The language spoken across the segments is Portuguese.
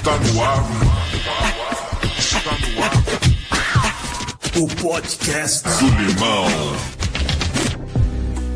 Está no ar. Está no ar. O podcast do Limão.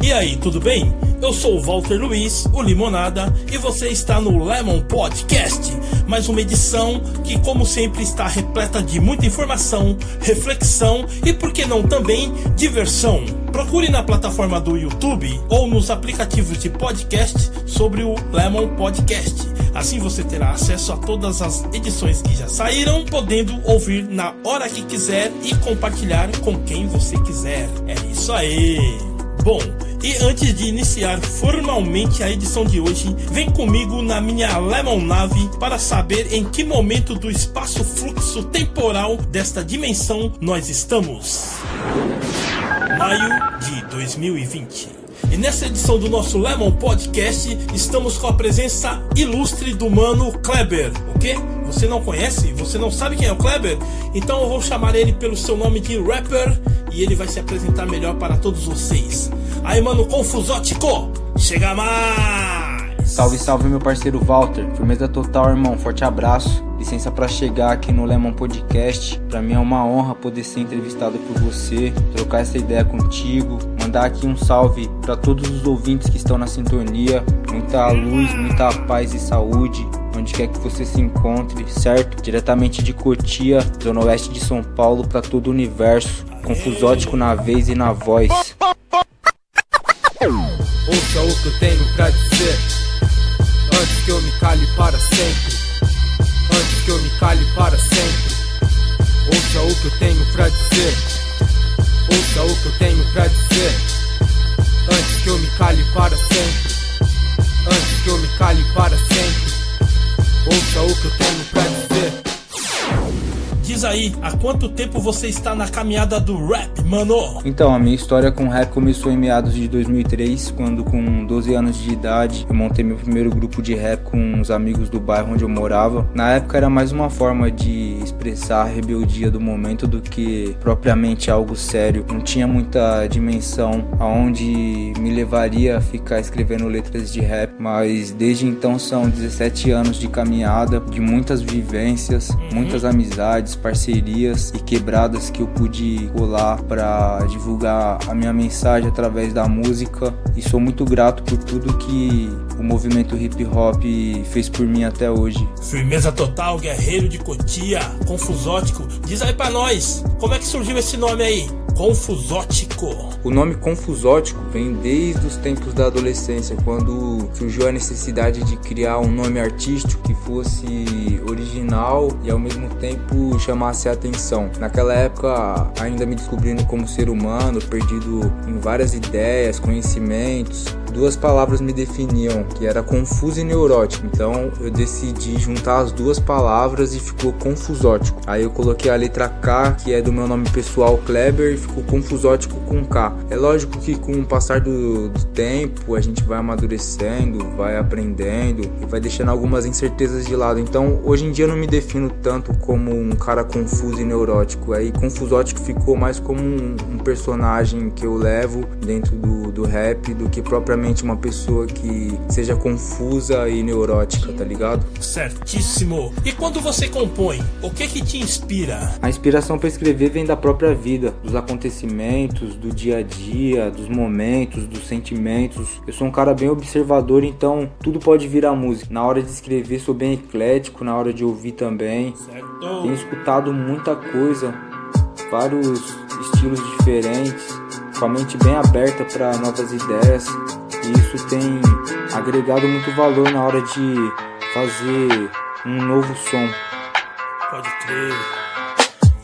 E aí, tudo bem? Eu sou o Walter Luiz, o Limonada, e você está no Lemon Podcast, mais uma edição que, como sempre, está repleta de muita informação, reflexão e, por que não também, diversão. Procure na plataforma do YouTube ou nos aplicativos de podcast sobre o Lemon Podcast. Assim você terá acesso a todas as edições que já saíram, podendo ouvir na hora que quiser e compartilhar com quem você quiser. É isso aí! Bom, e antes de iniciar formalmente a edição de hoje, vem comigo na minha Lemon Nave para saber em que momento do espaço fluxo temporal desta dimensão nós estamos. Maio de 2020. E nessa edição do nosso Lemon Podcast, estamos com a presença ilustre do mano Kleber. O quê? Você não conhece? Você não sabe quem é o Kleber? Então eu vou chamar ele pelo seu nome de rapper e ele vai se apresentar melhor para todos vocês. Aí, mano, confusótico, chega mais! Salve, salve, meu parceiro Walter. Firmeza total, irmão. Forte abraço. Licença para chegar aqui no Lemon Podcast. Para mim é uma honra poder ser entrevistado por você, trocar essa ideia contigo, mandar aqui um salve para todos os ouvintes que estão na sintonia. Muita luz, muita paz e saúde onde quer que você se encontre, certo? Diretamente de Cotia, zona oeste de São Paulo, para todo o universo. Confusótico na vez e na voz. Que eu tenho pra dizer. Antes que eu me cale para sempre. Antes que eu me cale para sempre. Ouça o que eu tenho pra dizer aí, há quanto tempo você está na caminhada do rap, mano? Então, a minha história com rap começou em meados de 2003, quando com 12 anos de idade eu montei meu primeiro grupo de rap com uns amigos do bairro onde eu morava. Na época era mais uma forma de expressar a rebeldia do momento do que propriamente algo sério. Não tinha muita dimensão aonde me levaria a ficar escrevendo letras de rap, mas desde então são 17 anos de caminhada, de muitas vivências, muitas amizades parcerias e quebradas que eu pude colar para divulgar a minha mensagem através da música e sou muito grato por tudo que o movimento hip hop fez por mim até hoje. Firmeza total, guerreiro de Cotia, confusótico. Diz aí pra nós, como é que surgiu esse nome aí? Confusótico. O nome Confusótico vem desde os tempos da adolescência, quando surgiu a necessidade de criar um nome artístico que fosse original e ao mesmo tempo chamasse a atenção. Naquela época, ainda me descobrindo como ser humano, perdido em várias ideias, conhecimentos, duas palavras me definiam, que era confuso e neurótico. Então eu decidi juntar as duas palavras e ficou confusótico. Aí eu coloquei a letra K, que é do meu nome pessoal Kleber, e ficou confusótico com K. É lógico que com o passar do, do tempo a gente vai amadurecendo, vai aprendendo e vai deixando algumas incertezas de lado. Então hoje em dia eu não me defino tanto como um cara confuso e neurótico. Aí confusótico ficou mais como um, um personagem que eu levo dentro do, do rap do que propriamente uma pessoa que seja confusa e neurótica, tá ligado? Certíssimo. E quando você compõe, o que que te inspira? A inspiração para escrever vem da própria vida, dos acontecimentos, do dia a dia, dos momentos, dos sentimentos. Eu sou um cara bem observador, então tudo pode virar música. Na hora de escrever sou bem eclético, na hora de ouvir também. Certo. Tenho escutado muita coisa, vários estilos diferentes, com a mente bem aberta para novas ideias. E isso tem agregado muito valor na hora de fazer um novo som. Pode crer.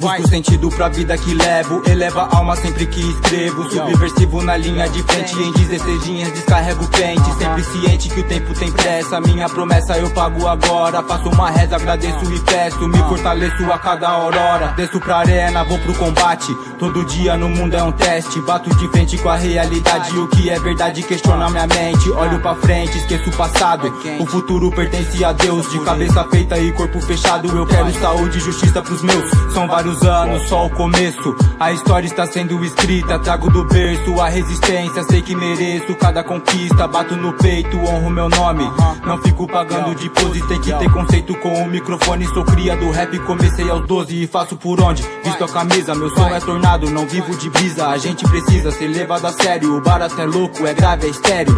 Busco sentido pra vida que levo Eleva a alma sempre que escrevo. Subversivo na linha de frente Em 16 linhas descarrego pente Sempre ciente que o tempo tem pressa Minha promessa eu pago agora. Faço uma reza, agradeço e peço Me fortaleço a cada aurora. Desço pra arena, vou pro combate Todo dia no mundo é um teste. Bato de frente com a realidade O que é verdade questiona minha mente. Olho pra frente, esqueço o passado O futuro pertence a Deus. De cabeça feita e corpo fechado Eu quero saúde e justiça pros meus. São vários dos anos, só o começo. A história está sendo escrita, trago do berço a resistência, sei que mereço cada conquista. Bato no peito, honro meu nome. Não fico pagando de pose, tem que ter conceito com o microfone. Sou cria do rap, comecei aos 12 e faço por onde? Visto a camisa, meu som é tornado, não vivo de brisa. A gente precisa ser levado a sério. O barato é louco, é grave, é estéreo.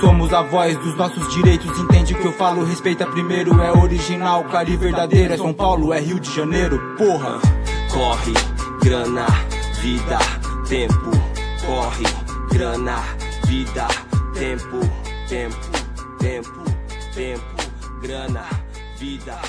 Somos a voz dos nossos direitos, entende o que eu falo, respeita primeiro. É original, cari verdadeiro, é São Paulo, é Rio de Janeiro, porra. Corre, grana, vida, tempo. Corre, grana, vida, tempo, tempo, tempo, tempo, grana, vida,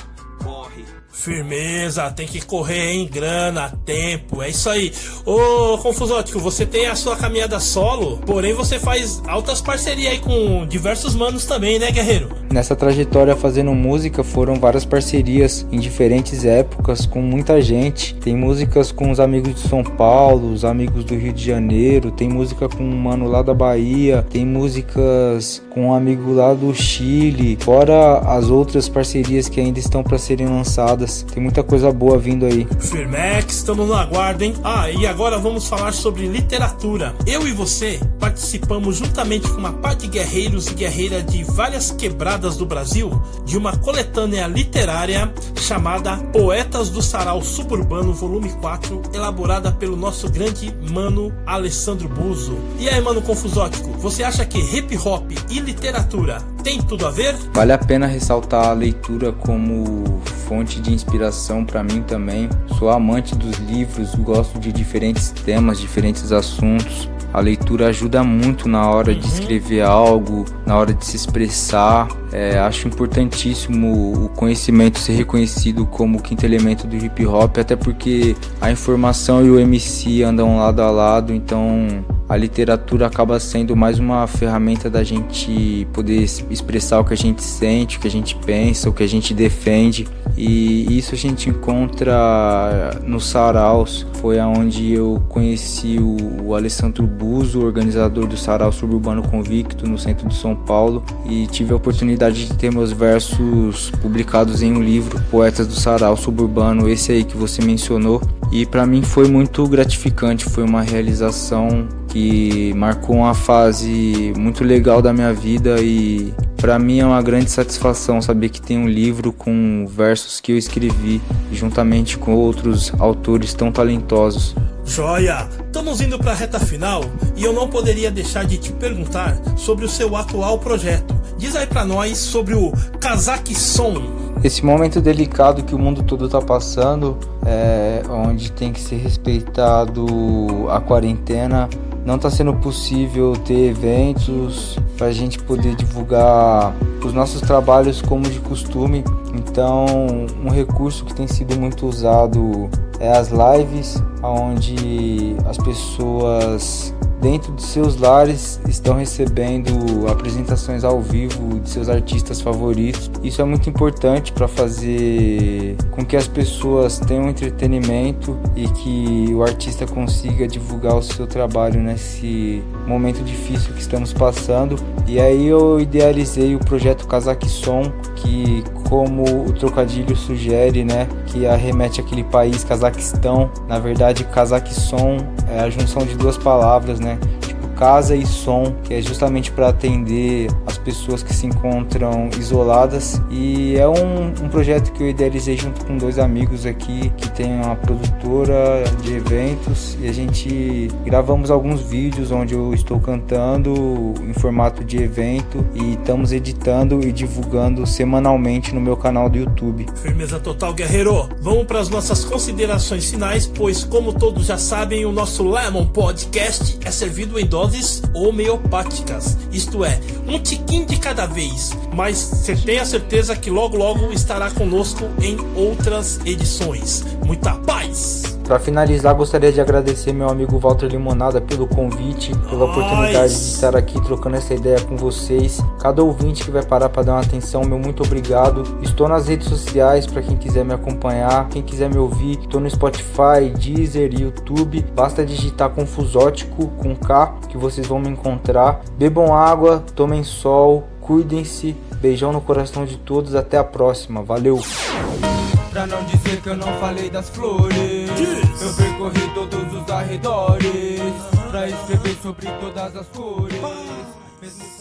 corre. Firmeza, tem que correr, hein? Grana, tempo, é isso aí. Ô, Confusótico, você tem a sua caminhada solo, porém você faz altas parcerias aí com diversos manos também, né, guerreiro? Nessa trajetória fazendo música foram várias parcerias em diferentes épocas com muita gente. Tem músicas com os amigos de São Paulo, os amigos do Rio de Janeiro, tem música com um mano lá da Bahia, tem músicas com um amigo lá do Chile, fora as outras parcerias que ainda estão para serem lançadas. Tem muita coisa boa vindo aí. Firmex, estamos no aguardo, hein? Ah, e agora vamos falar sobre literatura. Eu e você participamos juntamente com uma parte de guerreiros e guerreiras de várias quebradas do Brasil de uma coletânea literária chamada Poetas do Sarau Suburbano, volume 4, elaborada pelo nosso grande mano Alessandro Buzo. E aí, mano Confusótico, você acha que hip hop e literatura tem tudo a ver? Vale a pena ressaltar a leitura como fonte de inspiração para mim também. Sou amante dos livros, gosto de diferentes temas, diferentes assuntos. A leitura ajuda muito na hora de escrever algo, na hora de se expressar. É, acho importantíssimo o conhecimento ser reconhecido como o quinto elemento do hip hop, até porque a informação e o MC andam lado a lado, então a literatura acaba sendo mais uma ferramenta da gente poder expressar o que a gente sente, o que a gente pensa, o que a gente defende. E isso a gente encontra no Saraus, foi aonde eu conheci o Alessandro Buzo, organizador do Sarau Suburbano Convicto no centro de São Paulo, e tive a oportunidade de ter meus versos publicados em um livro, Poetas do Sarau Suburbano, esse aí que você mencionou. E para mim foi muito gratificante, foi uma realização que marcou uma fase muito legal da minha vida e para mim é uma grande satisfação saber que tem um livro com versos que eu escrevi juntamente com outros autores tão talentosos. Joia! Estamos indo para a reta final e eu não poderia deixar de te perguntar sobre o seu atual projeto. Diz aí para nós sobre o Kazakh Som. Esse momento delicado que o mundo todo está passando, é, onde tem que ser respeitado a quarentena, não está sendo possível ter eventos para a gente poder divulgar os nossos trabalhos como de costume. Então, um recurso que tem sido muito usado é as lives, onde as pessoas dentro de seus lares estão recebendo apresentações ao vivo de seus artistas favoritos. Isso é muito importante para fazer com que as pessoas tenham entretenimento e que o artista consiga divulgar o seu trabalho nesse momento difícil que estamos passando. E aí eu idealizei o projeto Kazakh Som, que como o trocadilho sugere, né, que arremete aquele país Cazaquistão. Na verdade, Cazaquisson é a junção de duas palavras, né? Casa e som, que é justamente para atender as pessoas que se encontram isoladas. E é um, um, projeto que eu idealizei junto com dois amigos aqui que tem uma produtora de eventos e a gente gravamos alguns vídeos onde eu estou cantando em formato de evento e estamos editando e divulgando semanalmente no meu canal do YouTube. Firmeza total, guerreiro. Vamos para as nossas considerações finais, pois como todos já sabem, o nosso Lemon Podcast é servido em doses doses homeopáticas, isto é, um tiquinho de cada vez. Mas você tenha certeza que logo logo estará conosco em outras edições. Muita paz! Para finalizar, gostaria de agradecer meu amigo Walter Limonada pelo convite, pela oportunidade de estar aqui trocando essa ideia com vocês. Cada ouvinte que vai parar para dar uma atenção, meu muito obrigado. Estou nas redes sociais para quem quiser me acompanhar, quem quiser me ouvir. Estou no Spotify, Deezer e YouTube. Basta digitar Confusótico com K que vocês vão me encontrar. Bebam água, tomem sol, cuidem-se. Beijão no coração de todos, até a próxima. Valeu! Pra não dizer que eu não falei das flores. Eu percorri todos os arredores Pra escrever sobre todas as cores. Mesmo